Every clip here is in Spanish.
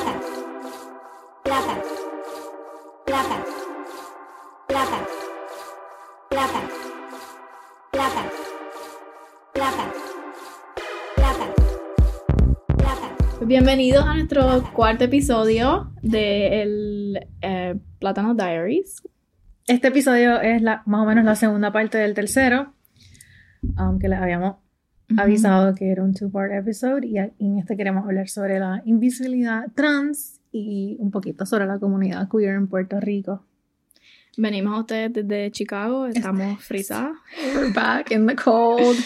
plata, plata, plata, plata, plata, plata, plata, plata, plata. Bienvenidos a nuestro cuarto episodio de el eh, Plátano Diaries. Este episodio es la, más o menos la segunda parte del tercero, aunque les habíamos avisado que era un two-part episode y en este queremos hablar sobre la invisibilidad trans y un poquito sobre la comunidad queer en Puerto Rico. Venimos a ustedes desde Chicago, estamos frisadas. We're back in the cold.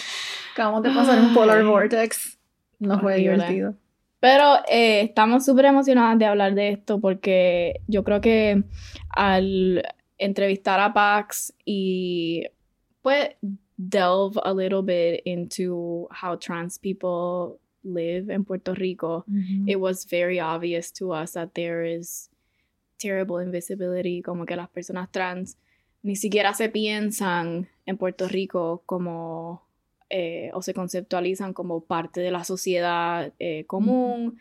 Acabamos de pasar un polar vortex. No fue divertido. Pero eh, estamos súper emocionadas de hablar de esto porque yo creo que al entrevistar a Pax y pues delve a little bit into how trans people live in Puerto Rico, it was very obvious to us that there is terrible invisibility, como que las personas trans ni siquiera se piensan en Puerto Rico como eh, o se conceptualizan como parte de la sociedad eh, común,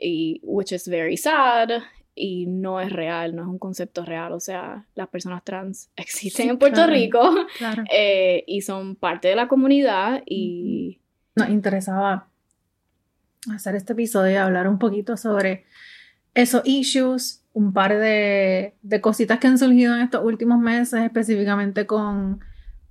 y which is very sad y no es real, no es un concepto real, o sea, las personas trans existen Sí, en Puerto claro. Rico Claro. eh, y son parte de la comunidad y Nos interesaba hacer este episodio y hablar un poquito sobre esos issues, un par de, de cositas que han surgido en estos últimos meses, específicamente con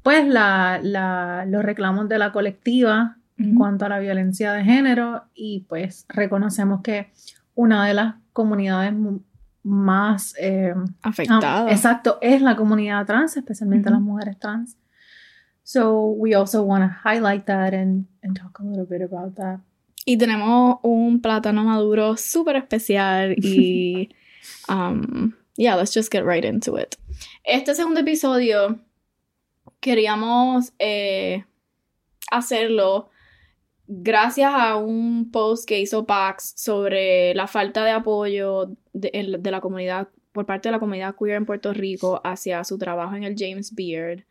pues la, la- los reclamos de la colectiva en Ujú. cuanto a la violencia de género y pues reconocemos que una de las comunidades mu- más eh, afectada. Ah, exacto, es la comunidad trans, especialmente las mujeres trans. So we also want to highlight that and, and talk a little bit about that. Y tenemos un plátano maduro súper especial y... um, yeah, let's just get right into it. Este segundo episodio queríamos eh, hacerlo gracias a un post que hizo Pax sobre la falta de apoyo de, la comunidad, por parte de la comunidad queer en Puerto Rico hacia su trabajo en el James Beard.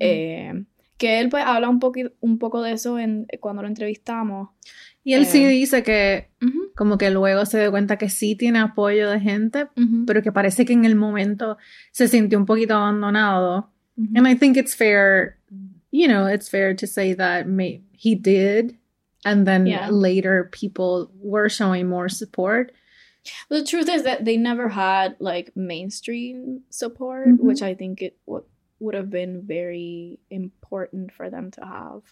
Eh, que él pues habla un, poqui- un poco de eso en, cuando lo entrevistamos. y él sí eh, dice que como que luego se dio cuenta que sí tiene apoyo de gente, pero que parece que en el momento se sintió un poquito abandonado. And I think it's fair, you know, it's fair to say that may, he did, and then Yeah. later people were showing more support. The truth is that they never had like mainstream support, Mhm. which I think it w- would have been very important for them to have.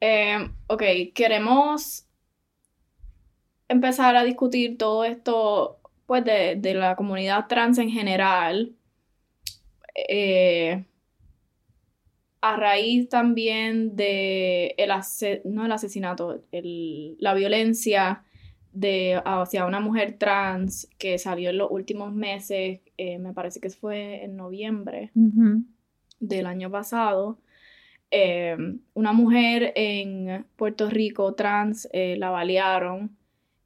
Em, ok, queremos empezar a discutir todo esto, pues, de, de la comunidad trans en general. Eh, a raíz también de el ase- no el asesinato, el- la violencia de hacia una mujer trans que salió en los últimos meses, eh, me parece que fue en noviembre del año pasado. Eh, una mujer en Puerto Rico trans eh, la balearon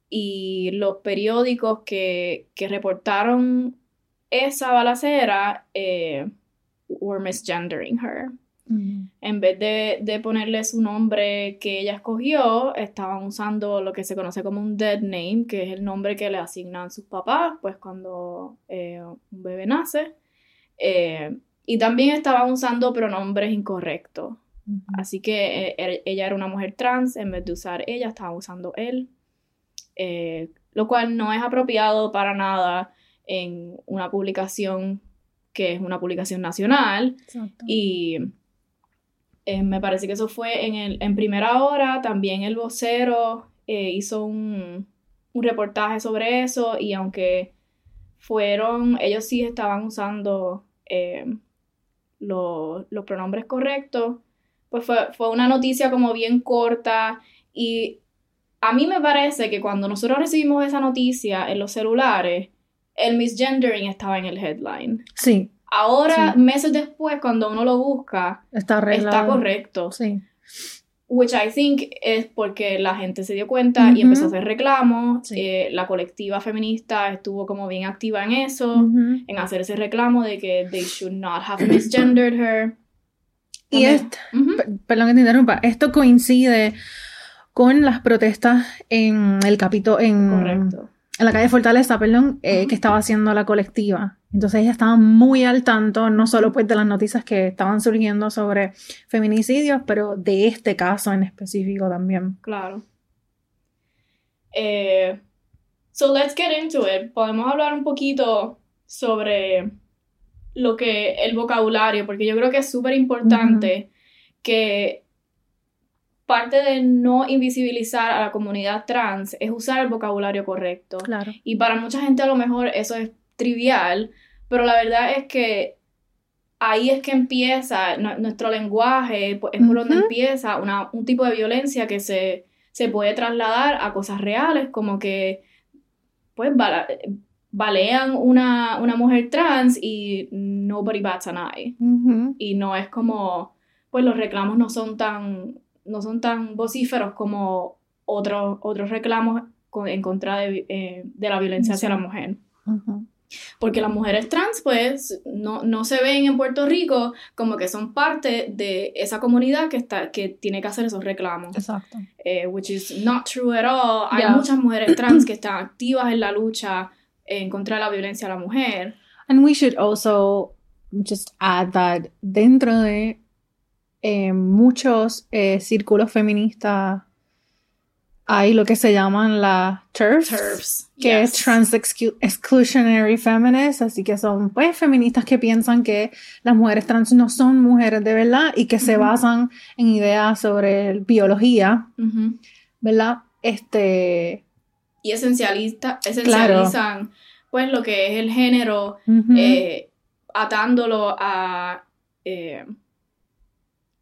y los periódicos que, que reportaron esa balacera eh, were misgendering her. En vez de, de ponerle su nombre que ella escogió, estaban usando lo que se conoce como un dead name, que es el nombre que le asignan sus papás, pues cuando eh, un bebé nace. Eh, y también estaban usando pronombres incorrectos. Así que eh, er- ella era una mujer trans, en vez de usar ella, estaban usando él. Eh, lo cual no es apropiado para nada en una publicación que es una publicación nacional. Exacto. Y eh, me parece que eso fue en, el, en primera hora. También el vocero eh, hizo un, un reportaje sobre eso. Y aunque fueron, ellos sí estaban usando eh, lo- los pronombres correctos, pues fue, fue una noticia como bien corta. Y a mí me parece que cuando nosotros recibimos esa noticia en los celulares, el misgendering estaba en el headline. Sí, Ahora, Sí. meses después, cuando uno lo busca, está arreglado. está correcto. Sí. Which I think es porque la gente se dio cuenta y Ujú. empezó a hacer reclamos. Sí. eh, la colectiva feminista estuvo como bien activa en eso, Ujú. en hacer ese reclamo de que they should not have misgendered her. Y También- esto, Ujú. per- perdón que te interrumpa, esto coincide con las protestas en el capítulo, en, en la calle Fortaleza, perdón, eh, que estaba haciendo la colectiva. Entonces ella estaba muy al tanto, no solo pues de las noticias que estaban surgiendo sobre feminicidios, pero de este caso en específico también. Claro. Eh, so let's get into it. Podemos hablar un poquito sobre lo que el vocabulario, porque yo creo que es súper importante que parte de no invisibilizar a la comunidad trans es usar el vocabulario correcto. Claro. Y para mucha gente a lo mejor eso es trivial, pero la verdad es que ahí es que empieza nuestro lenguaje, pues, es por donde empieza una, un tipo de violencia que se, se puede trasladar a cosas reales, como que pues bala- balean una, una mujer trans y nobody bats an eye. Ujú. Y no es como, pues los reclamos no son tan, no son tan vocíferos como otros, otros reclamos con- en contra de, eh, de la violencia hacia la mujer. Ujú. Porque las mujeres trans, pues, no, no se ven en Puerto Rico como que son parte de esa comunidad que, está, que tiene que hacer esos reclamos. Exacto. Eh, which is not true at all. Hay Yeah. muchas mujeres trans que están activas en la lucha en contra de la violencia a la mujer. And we should also just add that dentro de eh, muchos eh, círculos feministas hay lo que se llaman las TERFs, TERFs. que yes. es Trans Exclusionary Feminists, así que son pues feministas que piensan que las mujeres trans no son mujeres de verdad y que se basan en ideas sobre biología, Ujú. ¿verdad? Este... Y esencialista, esencializan pues lo que es el género, eh, atándolo a eh,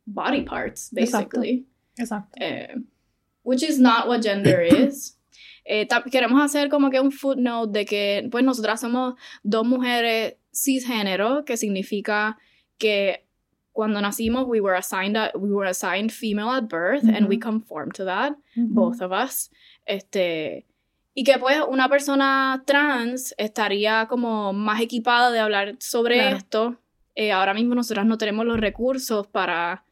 body parts, Exacto. basically. Exacto. eh, which is not what gender is. Eh, queremos hacer como que un footnote de que, pues, nosotras somos dos mujeres cisgénero, que significa que cuando nacimos we were assigned a- we were assigned female at birth and we conform to that, Ujú. both of us. Este, y que pues una persona trans estaría como más equipada de hablar sobre Claro. esto. Eh, ahora mismo nosotras no tenemos los recursos para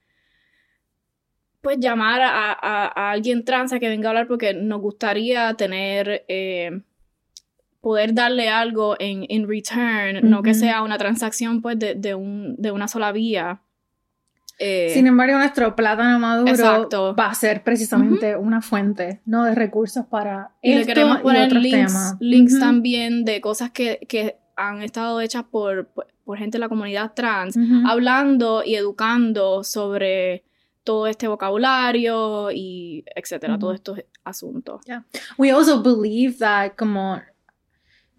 pues llamar a, a- a alguien trans a que venga a hablar porque nos gustaría tener eh, poder darle algo en, en return, no que sea una transacción pues de, de un, de una sola vía. Eh, Sin embargo, nuestro plátano maduro Exacto. va a ser precisamente una fuente, ¿no? De recursos para Y le queremos y poner otros links, temas. links también de cosas que, que han estado hechas por, por, gente de la comunidad trans, hablando y educando sobre todo este vocabulario y etcétera, Ujú. todos estos asuntos. We also believe that como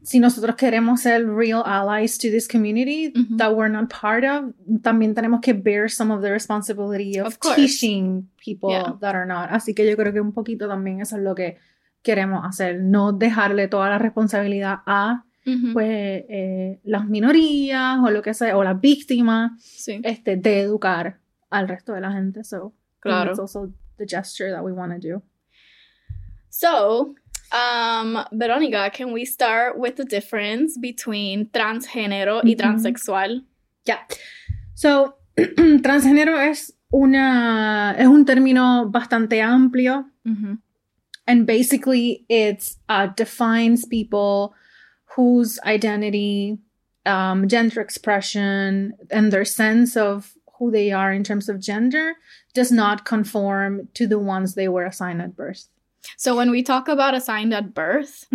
si nosotros queremos ser real allies to this community Ujú. that we're not part of, también tenemos que bear some of the responsibility of, Of teaching people Yeah. that are not. Así que yo creo que un poquito también eso es lo que queremos hacer, no dejarle toda la responsabilidad a Ujú, pues eh, las minorías o lo que sea, o las víctimas, sí, este, de educar al resto de la gente. So, claro. that's also the gesture that we want to do. So, um, Verónica, can we start with the difference between transgénero y Ujú. transexual? Ya. So, transgénero es una es un término bastante amplio Ujú, and basically it's uh, defines people whose identity, um, gender expression, and their sense of who they are in terms of gender does not conform to the ones they were assigned at birth. So, when we talk about assigned at birth,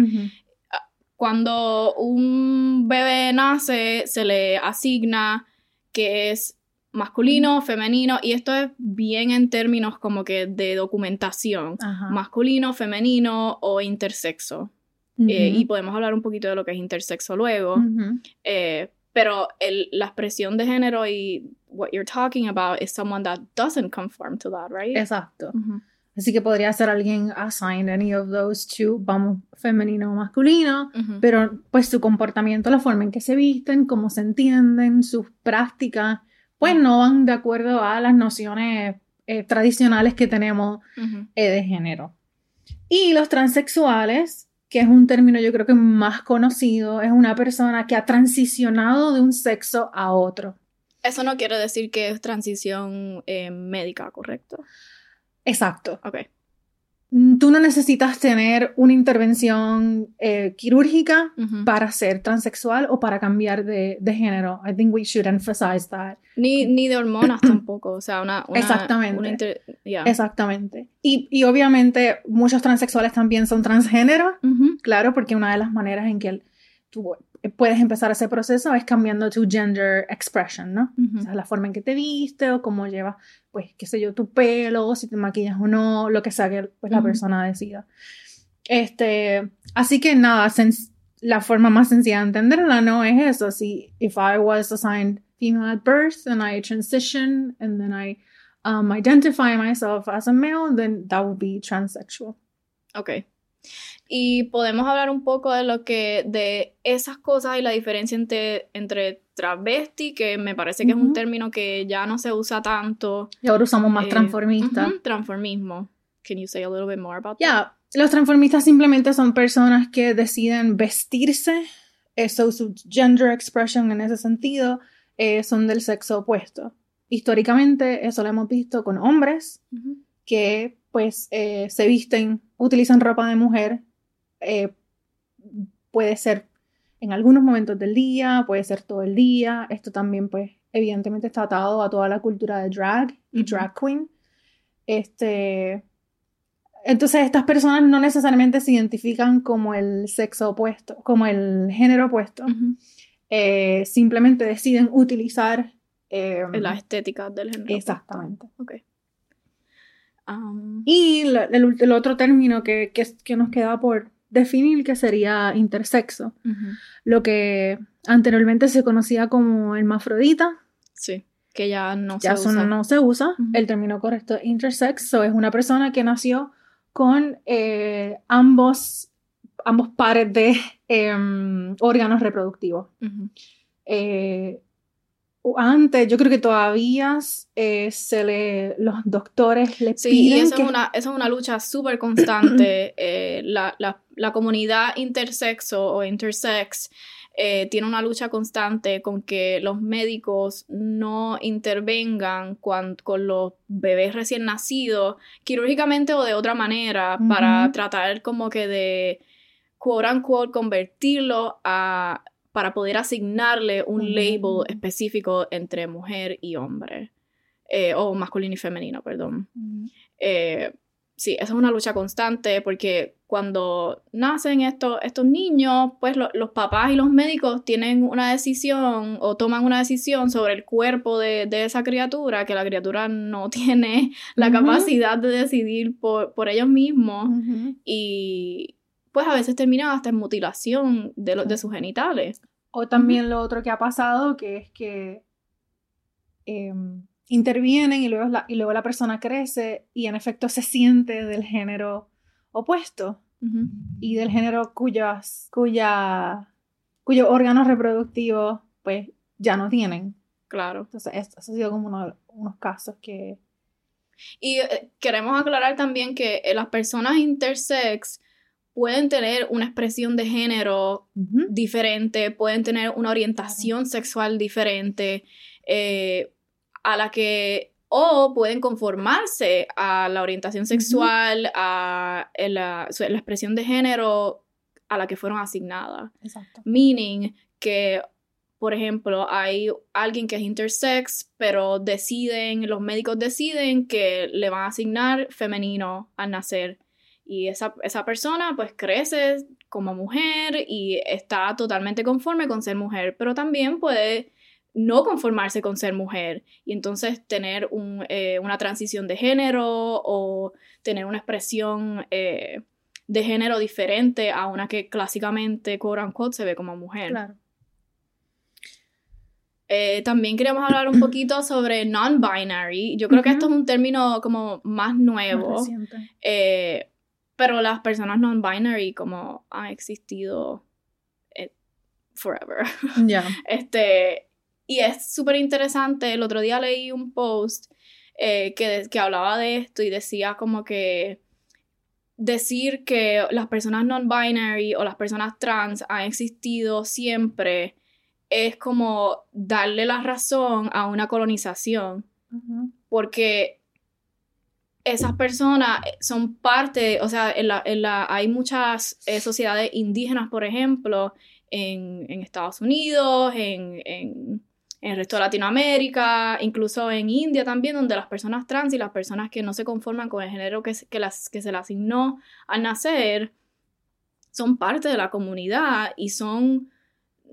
cuando un bebé nace, se le asigna que es masculino, femenino, y esto es bien en términos como que de documentación, Ajá. masculino, femenino o intersexo. Eh, y podemos hablar un poquito de lo que es intersexo luego. Eh, pero el- la expresión de género y what you're talking about is someone that doesn't conform to that, right? Exacto. Ujú. Así que podría ser alguien assigned any of those two, vamos, femenino o masculino, Ujú. pero pues su comportamiento, la forma en que se visten, cómo se entienden, sus prácticas, pues no van de acuerdo a las nociones eh, tradicionales que tenemos Ujú. eh, de género. Y los transexuales, que es un término yo creo que más conocido, es una persona que ha transicionado de un sexo a otro. Eso no quiere decir que es transición eh, médica, ¿correcto? Exacto. Ok. mm, tú no necesitas tener una intervención eh, quirúrgica para ser transexual o para cambiar de, de género. I think we should emphasize that. Ni, ni de hormonas tampoco, o sea, una... una Exactamente. una inter- yeah. Exactamente. Y, y obviamente muchos transexuales también son transgénero, claro, porque una de las maneras en que el- tú puedes empezar ese proceso es cambiando tu gender expression, ¿no? Ujú. O sea, la forma en que te viste o cómo llevas, pues, qué sé yo, tu pelo, si te maquillas o no, lo que sea que pues, la Ujú. persona decida. Este, así que nada, la forma más sencilla de entenderla no es eso. Si, if I was assigned female at birth and I transition and then I um, identify myself as a male, then that would be transsexual. Ok. Y podemos hablar un poco de lo que, de esas cosas y la diferencia entre, entre travesti, que me parece que es un término que ya no se usa tanto. Y ahora usamos más eh, transformistas. ujú, transformismo. Can you say a little bit more about Ya, los transformistas simplemente son personas que deciden vestirse, eso su gender expression en ese sentido eh, son del sexo opuesto. Históricamente eso lo hemos visto con hombres that? Ujú. que pues eh, se visten, utilizan ropa de mujer, eh, puede ser en algunos momentos del día, puede ser todo el día, esto también pues evidentemente está atado a toda la cultura de drag y drag queen. Este, entonces estas personas no necesariamente se identifican como el sexo opuesto, como el género opuesto, eh, simplemente deciden utilizar... eh, La estética del género. exactamente. Ok. Um, Y el, otro término que, que, que nos queda por definir que sería intersexo, lo que anteriormente se conocía como hermafrodita, Sí, que ya no ya se usa. no se usa, el término correcto es intersex, so es una persona que nació con eh, ambos, ambos pares de em, órganos reproductivos. Eh, antes, yo creo que todavía eh, se le, los doctores le Sí, piden y eso, que es una, eso es una lucha súper constante. eh, la, la- la comunidad intersexo o intersex eh, tiene una lucha constante con que los médicos no intervengan con los bebés recién nacidos, quirúrgicamente o de otra manera, para tratar como que de, quote unquote, convertirlo a para poder asignarle un label específico entre mujer y hombre. Eh, o masculino y femenino, perdón. Eh, sí, esa es una lucha constante porque cuando nacen estos, estos niños, pues lo- los papás y los médicos tienen una decisión o toman una decisión sobre el cuerpo de, de esa criatura, que la criatura no tiene la capacidad de decidir por, por ellos mismos y pues a veces terminan hasta en mutilación de, los de sus genitales. O también lo otro que ha pasado, que es que em, intervienen y luego, la, y luego la persona crece y en efecto se siente del género opuesto Ujú. y del género cuyas, cuya, cuyos órganos reproductivos pues ya no tienen. Claro. Entonces, esto ha sido como uno de- unos casos que... Y eh, queremos aclarar también que eh, las personas intersex pueden tener una expresión de género diferente, pueden tener una orientación sexual diferente, eh, a la que, o pueden conformarse a la orientación sexual, a la, la expresión de género a la que fueron asignadas. Exacto. Meaning que, por ejemplo, hay alguien que es intersex, pero deciden, los médicos deciden que le van a asignar femenino al nacer. Y esa, esa persona pues crece como mujer y está totalmente conforme con ser mujer, pero también puede no conformarse con ser mujer y entonces tener un, eh, una transición de género o tener una expresión eh, de género diferente a una que clásicamente, quote unquote, se ve como mujer. Claro. Eh, también queríamos hablar un poquito sobre non-binary. Yo creo que esto es un término como más nuevo. Pero las personas non-binary como han existido eh, forever. Ya. Este, y es súper interesante. El otro día leí un post eh, que, que hablaba de esto y decía como que decir que las personas non-binary o las personas trans han existido siempre es como darle la razón a una colonización porque esas personas son parte, o sea, en la, en la, hay muchas eh, sociedades indígenas, por ejemplo, en, en Estados Unidos, en, en, el resto de Latinoamérica, incluso en India también, donde las personas trans y las personas que no se conforman con el género que, que, las, que se les asignó al nacer, son parte de la comunidad y son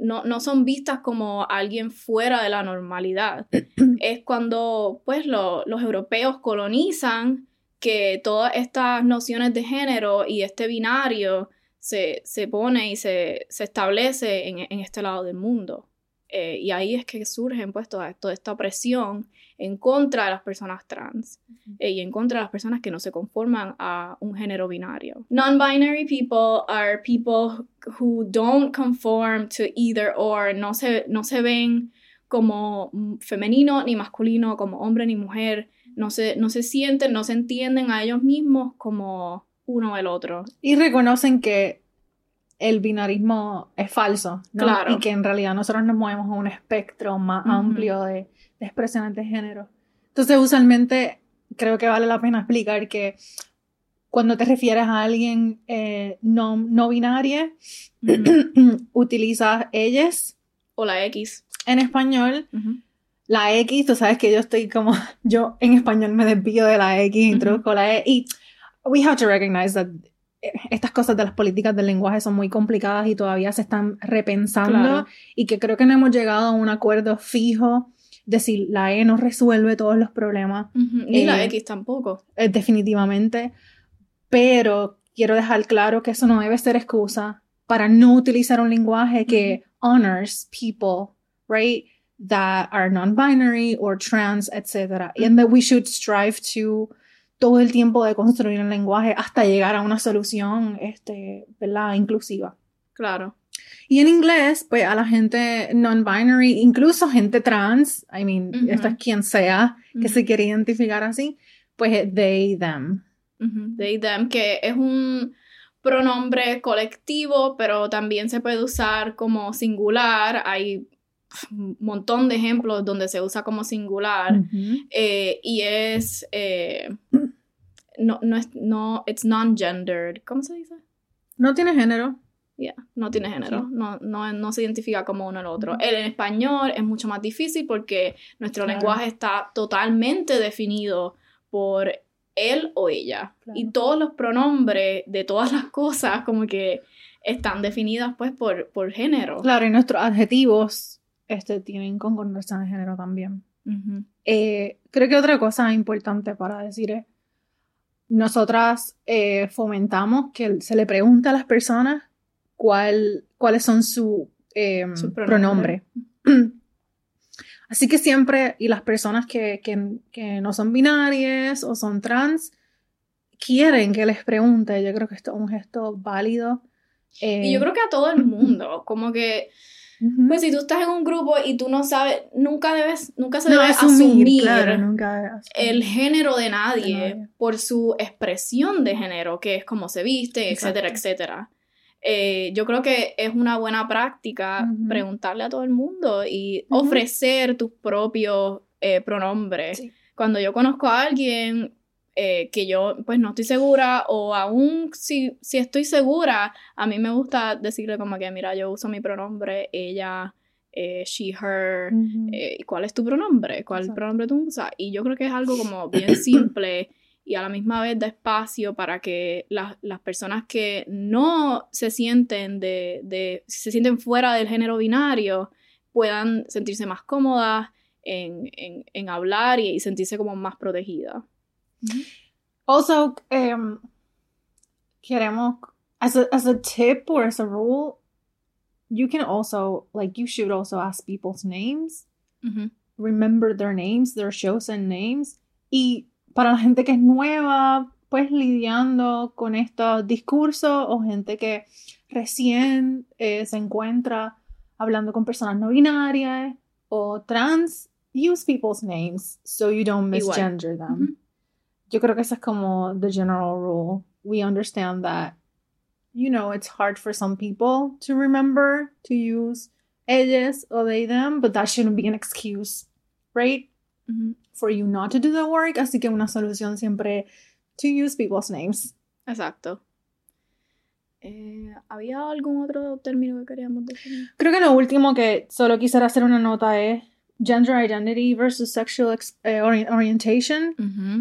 no, no, son vistas como alguien fuera de la normalidad. es cuando pues los europeos colonizan que todas estas nociones de género y este binario se, se pone y se, se establece en, en, este lado del mundo. Eh, y ahí es que surgen pues toda, toda, esta presión en contra de las personas trans eh, y en contra de las personas que no se conforman a un género binario. Non-binary people are people who don't conform to either or, no se, no se ven como femenino ni masculino, como hombre ni mujer, no se, no se sienten, no se entienden a ellos mismos como uno o el otro. Y reconocen que el binarismo es falso, ¿no? Claro. Y que en realidad nosotros nos movemos en un espectro más Ujú. amplio de, de expresiones de género. Entonces, usualmente creo que vale la pena explicar que cuando te refieres a alguien eh, no, no binaria, Ujú. utilizas ellas O la X. en español. Ujú. La X, tú sabes que yo estoy como, yo en español me desvío de la X, introduzco la E. Y we have to recognize that estas cosas de las políticas del lenguaje son muy complicadas y todavía se están repensando. Claro. Y que creo que no hemos llegado a un acuerdo fijo de si la E no resuelve todos los problemas. Ni la Eh, X tampoco. eh, definitivamente. Pero quiero dejar claro que eso no debe ser excusa para no utilizar un lenguaje que honors people, right? That are non-binary or trans, etc. And that we should strive to todo el tiempo de construir un lenguaje hasta llegar a una solución, este, ¿verdad? Inclusiva. Claro. Y en inglés, pues a la gente non-binary, incluso gente trans, I mean, Ujú. esto es quien sea que se quiere identificar así, pues es they, them. They, them, que es un pronombre colectivo, pero también se puede usar como singular. Hay un montón de ejemplos donde se usa como singular. Eh, y es. eh, no, no es. No, it's non-gendered. ¿Cómo se dice? No tiene género. Yeah, no tiene género, no, no, no se identifica como uno el otro. El en español es mucho más difícil porque nuestro Claro. lenguaje está totalmente definido por él o ella. Claro. Y todos los pronombres de todas las cosas como que están definidas pues por, por género. Claro, y nuestros adjetivos este, tienen concordancia de género también. Eh, creo que otra cosa importante para decir es, nosotras eh, fomentamos que se le pregunte a las personas cuál, cuáles son su, eh, Su pronombre. pronombre. Así que siempre, y las personas que, que- que no son binarias o son trans, quieren que les pregunte. Yo creo que esto es un gesto válido. Eh, Y yo creo que a todo el mundo, como que, pues si tú estás en un grupo y tú no sabes, nunca debes, nunca se no debe asumir, asumir claro, nunca asumir. el género de De nadie por su expresión de género, que es como se viste, etcétera, Exacto. etcétera. Eh, yo creo que es una buena práctica preguntarle a todo el mundo y ofrecer tus propios eh, pronombres. Sí. Cuando yo conozco a alguien eh, que yo pues no estoy segura o aún si, si estoy segura, a mí me gusta decirle como que mira, yo uso mi pronombre, ella, eh, she, her, eh, ¿y ¿cuál es tu pronombre? ¿Cuál Exacto. pronombre tú usas? Y yo creo que es algo como bien simple y a la misma vez da espacio para que las, las personas que no se sienten de, de, se sienten fuera del género binario puedan sentirse más cómodas en, en, en hablar y, y sentirse como más protegidas. Also, um, queremos, as a, as a tip or as a rule, you can also, like, you should also ask people's names, Ujú. remember their names, their chosen names. Y para la gente que es nueva, pues lidiando con estos discursos o gente que recién eh, se encuentra hablando con personas no binarias o trans, use people's names so you don't Igual. misgender them. Ujú. Yo creo que esa es como the general rule. We understand that, you know, it's hard for some people to remember to use ellas or they them, but that shouldn't be an excuse, right? Ujú. for you not to do the work, así que una solución siempre to use people's names. Exacto. Eh, ¿Había algún otro término que queríamos definir? Creo que lo último que solo quisiera hacer una nota es gender identity versus sexual ex- eh, ori- orientation.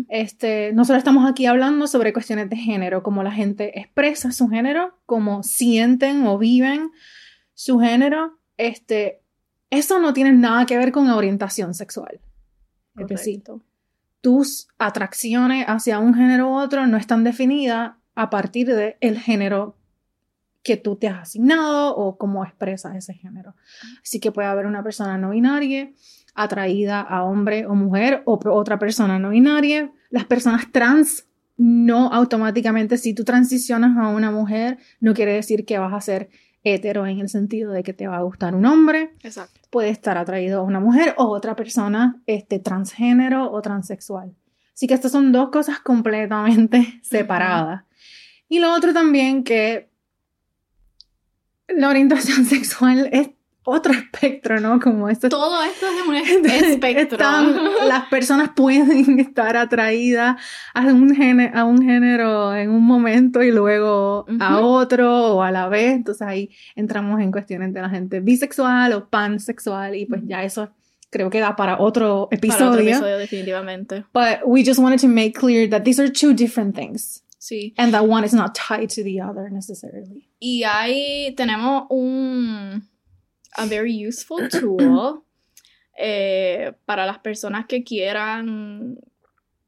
Este, nosotros estamos aquí hablando sobre cuestiones de género, cómo la gente expresa su género, cómo sienten o viven su género. Este, eso no tiene nada que ver con orientación sexual. Correcto. tus atracciones hacia un género u otro no están definidas a partir del el género que tú te has asignado o cómo expresas ese género. Así que puede haber una persona no binaria atraída a hombre o mujer o otra persona no binaria. Las personas trans no automáticamente, si tú transicionas a una mujer, no quiere decir que vas a ser hetero en el sentido de que te va a gustar un hombre Exacto. puede estar atraído a una mujer o otra persona este, transgénero o transexual. Así que estas son dos cosas completamente separadas. Y lo otro también que la orientación sexual es otro espectro, ¿no? Como esto Todo esto es un espectro. están- las personas pueden estar atraídas a un, género, a un género en un momento y luego a otro o a la vez. Entonces ahí entramos en cuestiones de la gente bisexual o pansexual y pues ya eso creo que da para otro Para episodio. otro episodio, definitivamente. But we just wanted to make clear that these are two different things Sí. and that one is not tied to the other necessarily. Y ahí tenemos un a very useful tool eh, para las personas que quieran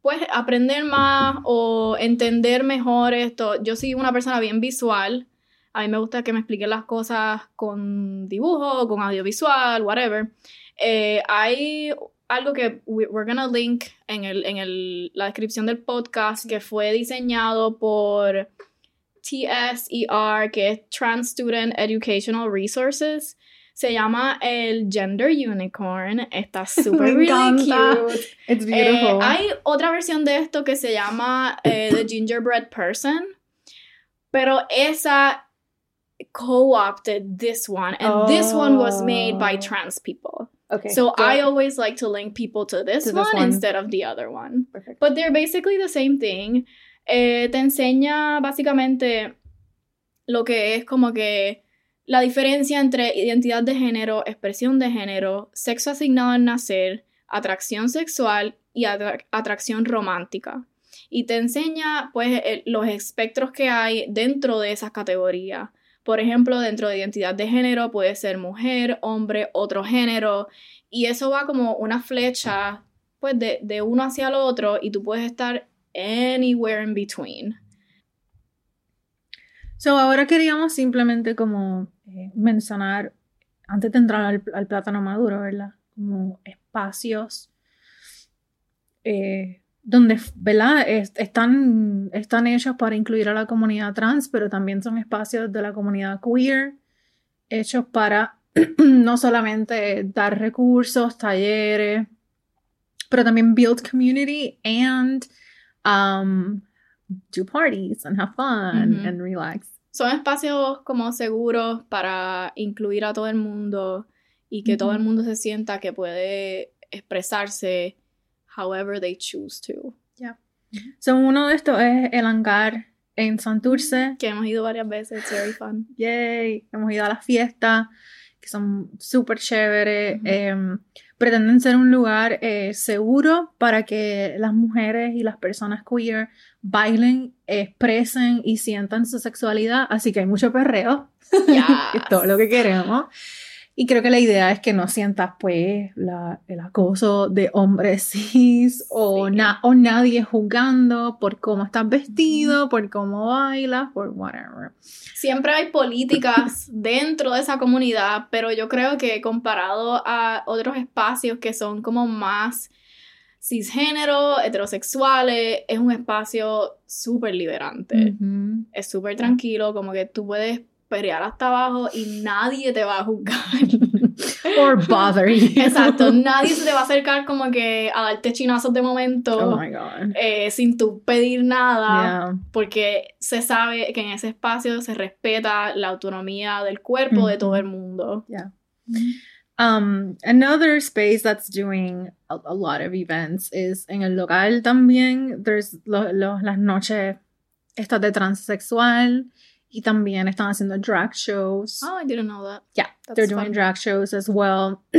pues aprender más o entender mejor esto. Yo soy una persona bien visual. A mí me gusta que me expliquen las cosas con dibujo, con audiovisual, whatever. Eh, hay algo que we- we're gonna link en, el, en el, la descripción del podcast que fue diseñado por TSER, que es Trans Student Educational Resources. Se llama el Gender Unicorn. Está súper really cute. It's Eh, beautiful. hay otra versión de esto que se llama eh, The Gingerbread Person, pero esa co-opted this one, and this one was made by Oh. trans people. Okay. So. I always like to link people to this, To this one, one. instead of the other one. Perfect. But they're basically the same thing. Eh, te enseña básicamente lo que es como que la diferencia entre identidad de género, expresión de género, sexo asignado al nacer, atracción sexual y atra- atracción romántica. Y te enseña pues el- los espectros que hay dentro de esas categorías. Por ejemplo, dentro de identidad de género puede ser mujer, hombre, otro género. Y eso va como una flecha pues de, de uno hacia el otro y tú puedes estar anywhere in between. So, ahora queríamos simplemente como eh, mencionar, antes de entrar al, plátano maduro, ¿verdad? Como espacios eh, donde, ¿verdad? Es- están, están hechos para incluir a la comunidad trans, pero también son espacios de la comunidad queer, hechos para no solamente dar recursos, talleres, pero también build community and um, do parties and have fun and relax. Son espacios como seguros para incluir a todo el mundo y que todo el mundo se sienta que puede expresarse however they choose to. So, uno de estos es el hangar en Santurce. Que hemos ido varias veces, it's very fun. Yay, hemos ido a las fiestas que son súper chéveres. Ujú. Em, pretenden ser un lugar eh, seguro para que las mujeres y las personas queer bailen, expresen y sientan su sexualidad. Así que hay mucho perreo, que es todo lo que queremos. Y creo que la idea es que no sientas pues la- el acoso de hombres cis o, Sí. na- o nadie jugando por cómo estás vestido, por cómo bailas, por whatever. Siempre hay políticas dentro de esa comunidad, pero yo creo que comparado a otros espacios que son como más cisgénero, heterosexuales, es un espacio súper liberante. Es súper tranquilo, como que tú puedes pelear hasta abajo y nadie te va a juzgar. Or bother you. Exacto, nadie se te va a acercar como que a darte chinazos de momento Oh my god. eh, sin tú pedir nada Yeah. porque se sabe que en ese espacio se respeta la autonomía del cuerpo de todo Ujú. el mundo. Um, another space that's doing a, a lot of events is en el local también. There's lo- lo- las noches estas de transexual y también están haciendo drag shows. Oh, I didn't know that. Yeah, That's they're doing fun. drag shows as well.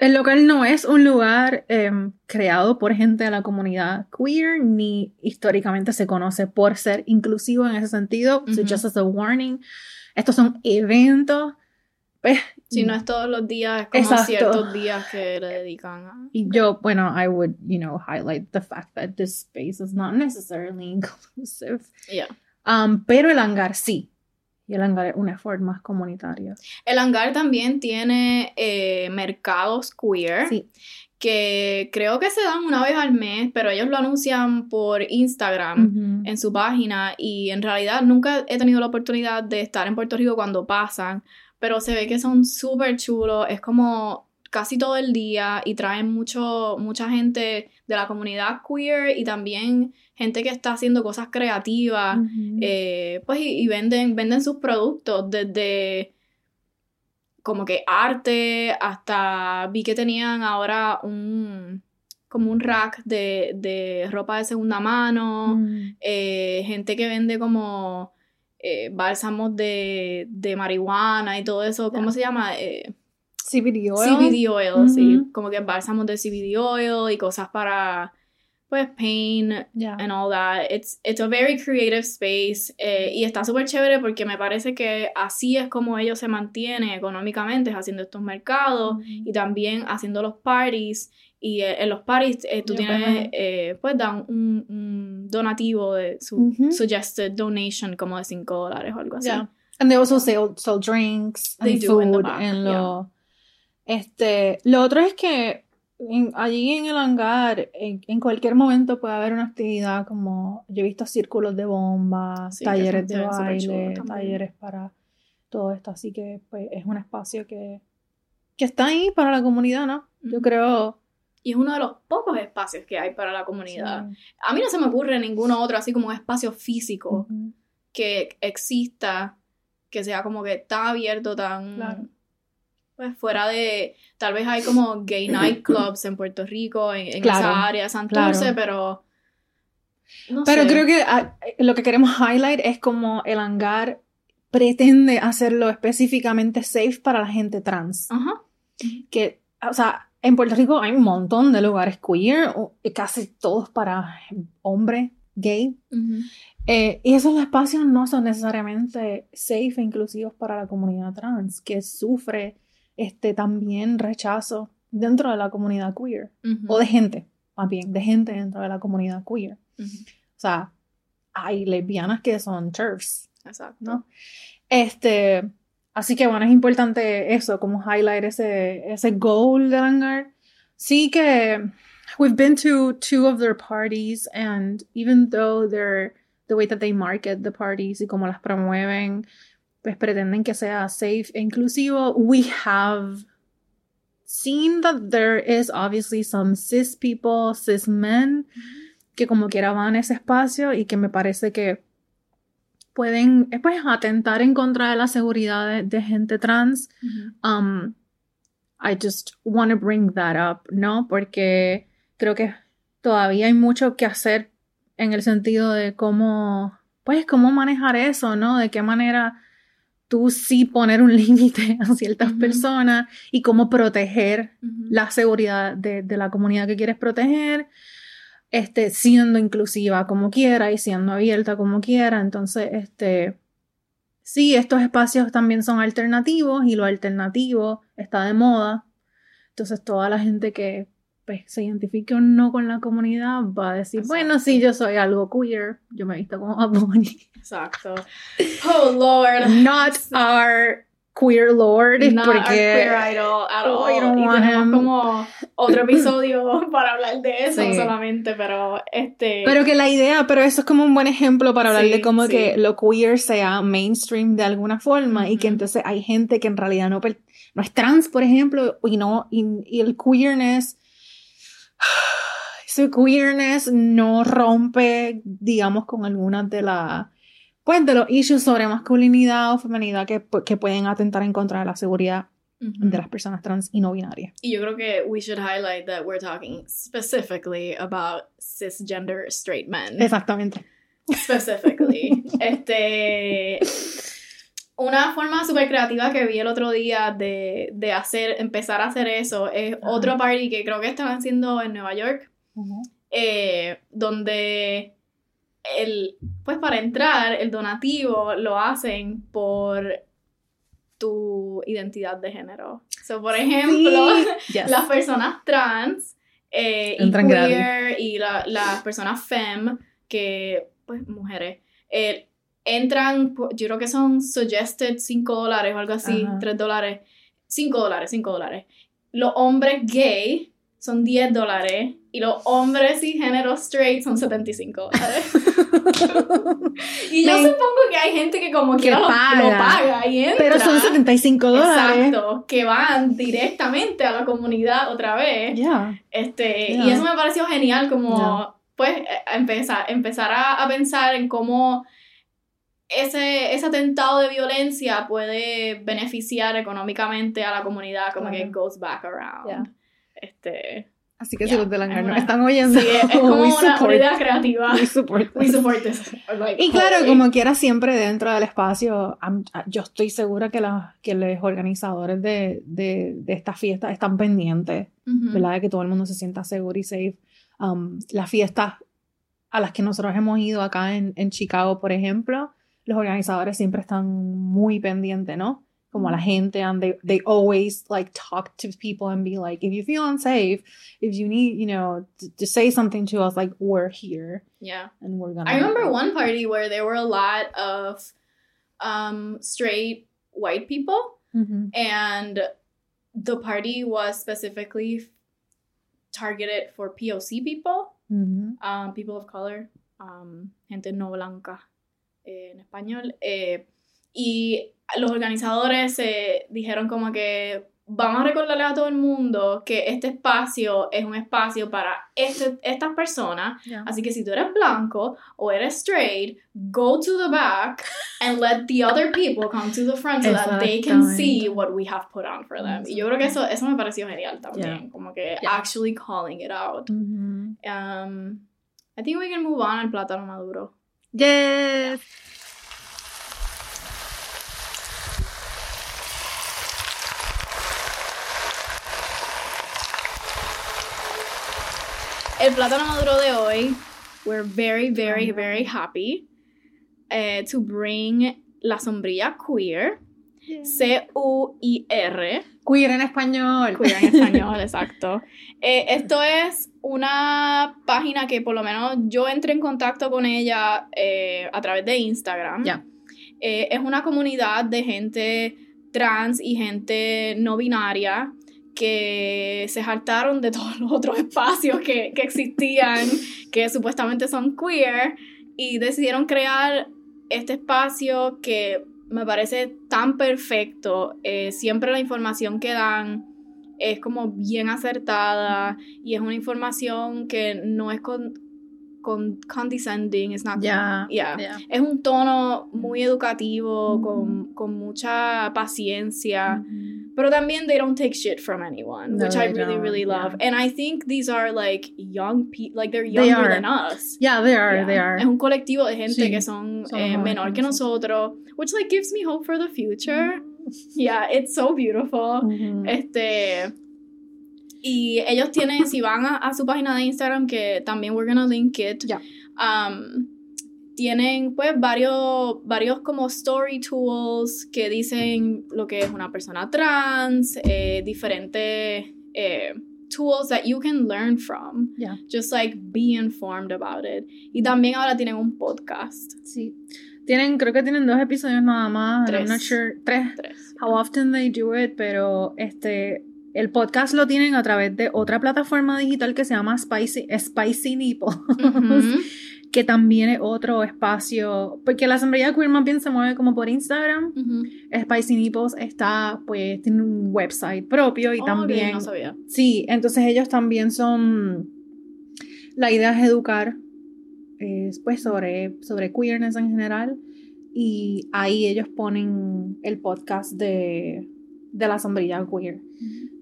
El local no es un lugar em, creado por gente de la comunidad queer, ni históricamente se conoce por ser inclusivo en ese sentido. So Ujú. just as a warning, estos son eventos. pues, Si no es todos los días, es como Exacto. ciertos días que le dedican a. Y yo, bueno, I would, you know, highlight the fact that this space is not necessarily inclusive. Yeah. Um, pero el hangar sí. Y el hangar es un effort más comunitario. El hangar también tiene eh, mercados queer. Sí. que creo que se dan una vez al mes, pero ellos lo anuncian por Instagram en su página y en realidad nunca he tenido la oportunidad de estar en Puerto Rico cuando pasan, pero se ve que son súper chulos, es como casi todo el día y traen mucho, mucha gente de la comunidad queer y también gente que está haciendo cosas creativas. Eh, pues y, y venden, venden sus productos desde como que arte hasta vi que tenían ahora un como un rack de, de ropa de segunda mano, Mm. eh, gente que vende como eh, bálsamos de, de marihuana y todo eso, ¿cómo se llama? Eh, CBD oil. CBD oil, sí, como que bálsamos de CBD oil y cosas para pues pain Ya. and all that. It's, it's a very creative space eh, y está súper chévere porque me parece que así es como ellos se mantienen económicamente, haciendo estos mercados y también haciendo los parties. Y eh, en los parties eh, tú tienes, eh, pues dan un, un donativo de su Ujú. suggested donation como de 5 dólares o algo así. Yeah. And they also sell, sell drinks They and do food in the back, en lo este lo otro es que en- allí en el hangar en, en cualquier momento puede haber una actividad como yo he visto círculos de bombas Sí, talleres de baile talleres para todo esto así que pues es un espacio que que está ahí para la comunidad no yo Ujú. creo Y es uno de los pocos espacios que hay para la comunidad. sí. A mí no se me ocurre ninguno otro así como un espacio físico. Que exista, que sea como que tan abierto, tan... Claro. Pues fuera de... Tal vez hay como gay nightclubs en Puerto Rico, en, en Claro, esa área Santurce, claro. pero... No Pero sé. creo que ah, lo que queremos highlight es como el hangar pretende hacerlo específicamente safe para la gente trans. Ajá. Que, o sea, en Puerto Rico hay un montón de lugares queer, o- casi todos para hombre, gay. Ujú. Eh, y esos espacios no son necesariamente safe e inclusivos para la comunidad trans, que sufre este, también rechazo dentro de la comunidad queer. Ujú. O de gente, más bien, de gente dentro de la comunidad queer. Ujú. O sea, hay lesbianas que son TERFs, Exacto. ¿no? Este, así que bueno, es importante eso, como highlight ese, ese goal del hangar. Sí que we've been to two of their parties and even though they're the way that they market the parties y como las promueven, pues pretenden que sea safe e inclusivo, we have seen that there is obviously some cis people, cis men, que como quiera van a ese espacio y que me parece que pueden eh, pues atentar en contra de la seguridad de, de gente trans. Um, I just want to bring that up, ¿no? Porque creo que todavía hay mucho que hacer en el sentido de cómo, pues, cómo manejar eso, ¿no? De qué manera tú sí poner un límite a ciertas personas y cómo proteger la seguridad de, de la comunidad que quieres proteger, este, siendo inclusiva como quiera y siendo abierta como quiera. Entonces, este, sí, estos espacios también son alternativos y lo alternativo está de moda. Entonces, toda la gente que pues, se identifique o no con la comunidad va a decir, Exacto. bueno, sí, yo soy algo queer, yo me he visto como Bad Bunny. Exacto. Oh, Lord. Not our queer lord, Not our porque... queer idol at Oh, all. Y tenemos como otro episodio para hablar de eso Sí. solamente, pero este... Pero que la idea, pero eso es como un buen ejemplo para hablar Sí, de cómo sí. que lo queer sea mainstream de alguna forma y que entonces hay gente que en realidad no, no es trans, por ejemplo, y no, y, y el queerness, ese queerness no rompe, digamos, con algunas de las, pues de los issues sobre masculinidad o feminidad que, que pueden atentar en contra de la seguridad de las personas trans y no binarias. Y yo creo que we should highlight that we're talking specifically about cisgender straight men. Exactamente. Specifically. este. Una forma súper creativa que vi el otro día de, de hacer, empezar a hacer eso es otro party que creo que están haciendo en Nueva York, eh, donde el, pues para entrar el donativo lo hacen por tu identidad de género. So, por ejemplo, Yes. las personas trans eh, y queer y la- las personas femme, que, pues, mujeres, eh, entran, yo creo que son suggested 5 dólares o algo así, Ajá. 3 dólares, 5 dólares, 5 dólares. Los hombres gay son 10 dólares y los hombres y género straight son 75 dólares. y yo Me- supongo que hay gente que como Que lo, paga. lo paga y entra. Pero son 75 dólares. Exacto, que van directamente a la comunidad otra vez. Ya. Este, Ya. Y eso me pareció genial, como Ya. pues eh, empezar, empezar a, a pensar en cómo ese, ese atentado de violencia puede beneficiar económicamente a la comunidad, como que it goes back around. Ya. Este, Así que Ya, si los de Langar están oyendo, sí, es, es como una, idea creativa. we support We support this. like, Y claro, como quiera, siempre dentro del espacio, am- yo estoy segura que, la- que los organizadores de, de, de esta fiesta están pendientes, Ujú. ¿verdad? De que todo el mundo se sienta seguro y safe. Um, las fiestas a las que nosotros hemos ido acá en, en Chicago, por ejemplo, los organizadores siempre están muy pendientes, ¿no? Como a la gente, and they, they always like talk to people and be like, if you feel unsafe, if you need, you know, to, to say something to us, like, we're here Yeah. and we're gonna. I remember one party where there were a lot of um, straight white people, Mhm. and the party was specifically targeted for POC people, Mhm. um, people of color, um, gente no blanca eh, en español. eh, y los organizadores se dijeron como que vamos a recordarle a todo el mundo que este espacio es un espacio para este- estas personas Yeah. Así que si tú eres blanco o eres straight, go to the back and let the other people come to the front so that they can see what we have put on for them. Y yo creo que eso, eso me pareció genial también, como que Yeah. actually calling it out. Mhm. Um, I think we can move on al plátano maduro. Yes. El plátano maduro de hoy, we're very, very, very happy eh, to bring la sombrilla queer, C-U-I-R. Queer en español. Queer en español, exacto. Eh, esto es una página que por lo menos yo entré en contacto con ella eh, a través de Instagram. Ya. Eh, es una comunidad de gente trans y gente no binaria que se hartaron de todos los otros espacios que, que existían, que supuestamente son queer, y decidieron crear este espacio que me parece tan perfecto. Eh, siempre la información que dan es como bien acertada y es una información que no es con, con condescending, it's not Ya. Yeah. es un tono muy educativo, con, con mucha paciencia. Pero también they don't take shit from anyone, No, which I really, don't, really love. yeah. And I think these are like young people, like they're They younger are. than us. Yeah, they are, Yeah. they are. Es un colectivo de gente Sí, que son, son eh, menor que nosotros, which like gives me hope for the future. Yeah, it's so beautiful. Mhm. Este. Y ellos tienen, si van a, a su página de Instagram, que también we're gonna link it, Yeah. um, tienen pues varios, varios como story tools que dicen lo que es una persona trans, eh, diferentes eh, tools that you can learn from. Ya. Just like be informed about it. Y también ahora tienen un podcast. Sí. Tienen, creo que tienen dos episodios nada más. Tres. I'm not sure. Tres. Tres. How often they do it, pero este. El podcast lo tienen a través de otra plataforma digital que se llama Spicy, Spicy Nipple, Ujú. Que también es otro espacio, porque la sombrilla queer más bien se mueve como por Instagram. Ujú. Spicy Nipples está, pues, tiene un website propio y Oh, también no sabía. Sí, entonces ellos también son. La idea es educar eh, pues, sobre, sobre queerness en general. Y ahí ellos ponen el podcast de, de la sombrilla queer.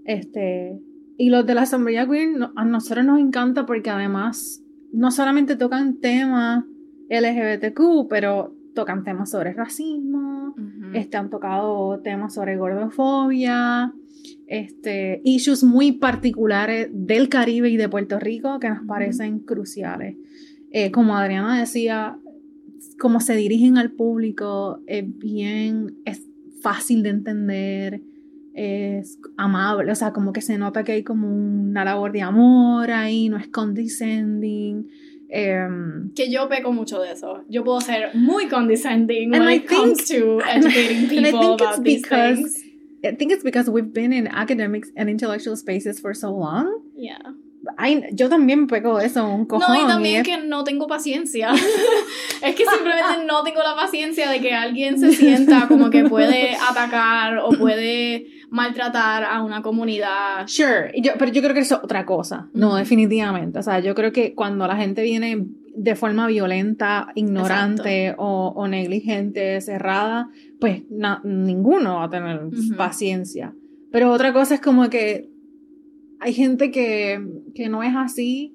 Este, y los de la sombrilla queer no- a nosotros nos encanta porque además no solamente tocan temas LGBTQ, pero tocan temas sobre racismo, Ujú. este, han tocado temas sobre gordofobia, este, issues muy particulares del Caribe y de Puerto Rico que nos parecen cruciales. Eh, como Adriana decía, cómo se dirigen al público es bien, es fácil de entender, es amable, o sea, como que se nota que hay como una labor de amor ahí, no es condescending. em, Que yo peco mucho de eso. Yo puedo ser muy condescending And when I it comes to educating and I people think it's about these because- things. I think it's because we've been in academics and intellectual spaces for so long. Yeah. Ay, yo también pego eso un cojón. No, y también es- que no tengo paciencia. es que simplemente no tengo la paciencia de que alguien se sienta como que puede atacar o puede maltratar a una comunidad. Sure, yo- pero yo creo que eso es otra cosa. No, definitivamente. O sea, yo creo que cuando la gente viene de forma violenta, ignorante o, o negligente, cerrada, pues na- ninguno va a tener paciencia. Pero otra cosa es como que hay gente que, que no es así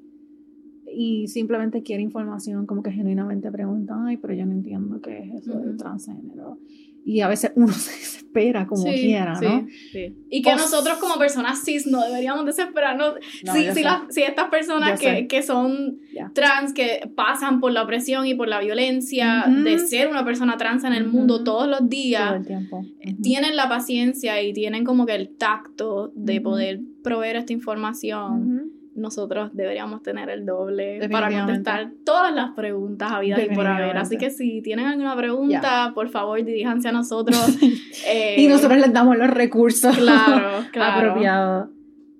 y simplemente quiere información, como que genuinamente preguntan, ay, pero yo no entiendo qué es eso del transgénero. Y a veces uno se desespera como Sí, quiera, sí, ¿no? sí. Y que nosotros como personas cis no deberíamos desesperarnos. No, si, si, las- si estas personas que, que son trans, que pasan por la opresión y por la violencia de ser una persona trans en el mundo todos los días, Todo el tiempo. Ujú. tienen la paciencia y tienen como que el tacto de poder proveer esta información. Nosotros deberíamos tener el doble para contestar todas las preguntas habidas y por haber. Así que si tienen alguna pregunta, por favor diríjanse a nosotros. eh, Y nosotros les damos los recursos Claro, claro. apropiados.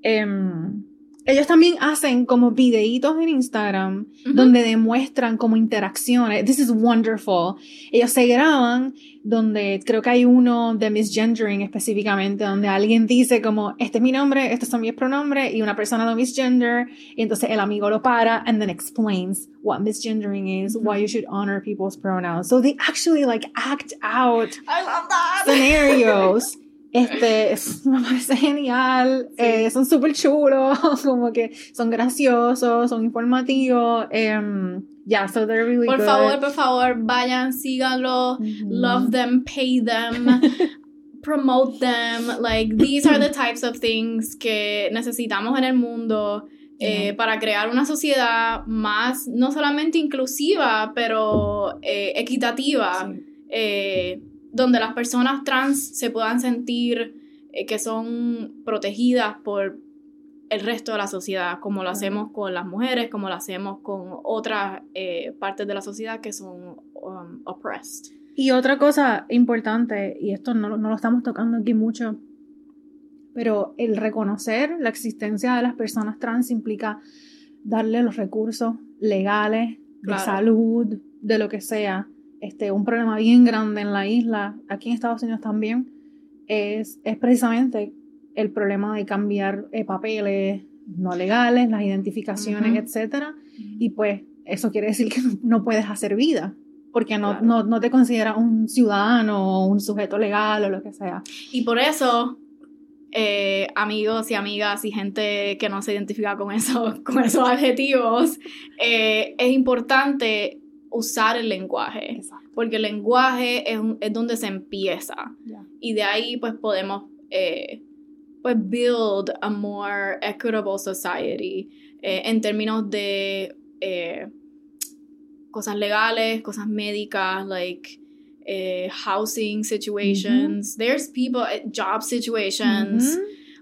Em, ellos también hacen como videitos en Instagram donde demuestran como interacciones. This is wonderful. Ellos se graban donde creo que hay uno de misgendering específicamente donde alguien dice como este es mi nombre, estos son mis pronombres y una persona lo misgender y entonces el amigo lo para and then explains what misgendering is, why you should honor people's pronouns. So they actually like act out I love that. scenarios. Este, es- me parece genial, Sí. eh, son súper chulos, como que son graciosos, son informativos, em, yeah, so they're really Por good. favor, por favor, vayan, síganlo, Ujú. love them, pay them, promote them. Like, these are the types of things que necesitamos en el mundo eh, Yeah. para crear una sociedad más, no solamente inclusiva, pero eh, equitativa, Sí. eh, donde las personas trans se puedan sentir eh, que son protegidas por el resto de la sociedad, como lo hacemos con las mujeres, como lo hacemos con otras eh, partes de la sociedad que son um, oppressed. Y otra cosa importante, y esto no, lo- no lo estamos tocando aquí mucho, pero el reconocer la existencia de las personas trans implica darle los recursos legales, Claro. de salud, de lo que sea. Este, un problema bien grande en la isla, aquí en Estados Unidos también, es, es precisamente el problema de cambiar eh, papeles no legales, las identificaciones, Ujú. etcétera. Y pues eso quiere decir que no, no puedes hacer vida, porque no, Claro. no, no te consideras un ciudadano o un sujeto legal o lo que sea. Y por eso, eh, amigos y amigas y gente que no se identifica con, eso, con esos adjetivos, eh, es importante usar el lenguaje, Exacto. porque el lenguaje es, un- es donde se empieza. y de ahí pues podemos eh, pues build a more equitable society eh, en términos de eh, cosas legales, cosas médicas, like housing situations. There's people, job situations.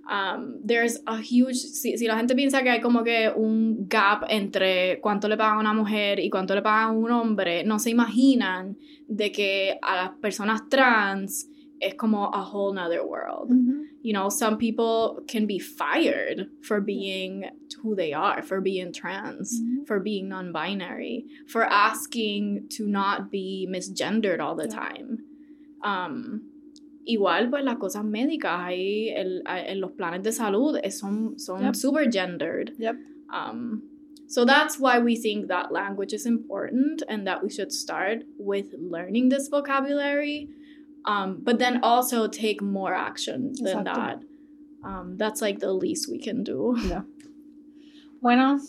Um, there's a huge, si, si la gente piensa que hay como que un gap entre cuánto le pagan a una mujer y cuánto le pagan a un hombre, no se imaginan de que a las personas trans es como a whole nother world. Ujú. You know, some people can be fired for being who they are, for being trans, Mhm. for being non-binary, for asking to not be misgendered all the Yeah. time. Um, igual, pues las cosas médicas ahí el- en los planes de salud eh, son, son Yep. super gendered. Yep. Um, so that's why we think that language is important and that we should start with learning this vocabulary. Um, but then also take more action than Exacto. that. Um, that's like the least we can do. Yeah. Bueno,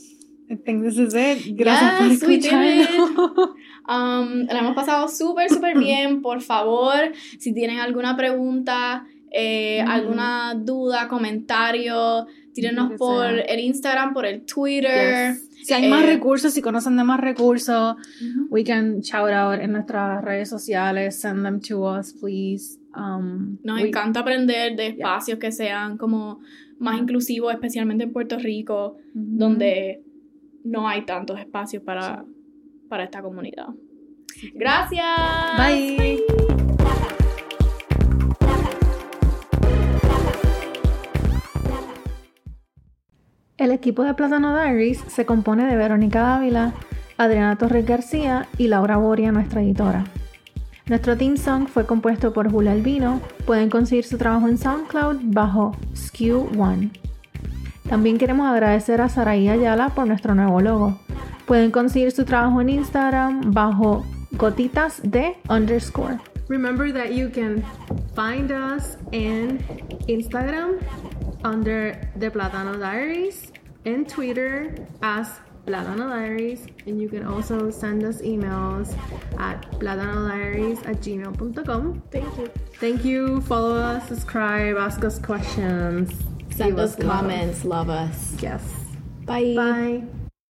I think this is it. Gracias Yes, por escucharnos. Um, la hemos pasado súper, súper bien. Por favor, si tienen alguna pregunta, eh, Ujú. alguna duda, comentario, tírenos por sea. el Instagram, por el Twitter. Yes. Si hay más Eh, recursos, si conocen de más recursos, Ujú. we can shout out en nuestras redes sociales, send them to us, please. Um, Nos we- encanta aprender de espacios que sean como más inclusivos, especialmente en Puerto Rico, donde no hay tantos espacios para, para esta comunidad. Gracias. Bye. El equipo de Plátano Diaries se compone de Verónica Dávila, Adriana Torres García y Laura Boria, nuestra editora. Nuestro theme song fue compuesto por Julia Albino. Pueden conseguir su trabajo en SoundCloud bajo Skew One. También queremos agradecer a Saraí Ayala por nuestro nuevo logo. Pueden conseguir su trabajo en Instagram bajo gotitas de underscore. Remember that you can find us in Instagram under the Platano Diaries and Twitter as Platano Diaries and you can also send us emails at platanodiaries at gmail.com. Thank you. Thank you. Follow us, subscribe, ask us questions. Send give us love. comments. Love us. Yes. Bye. Bye.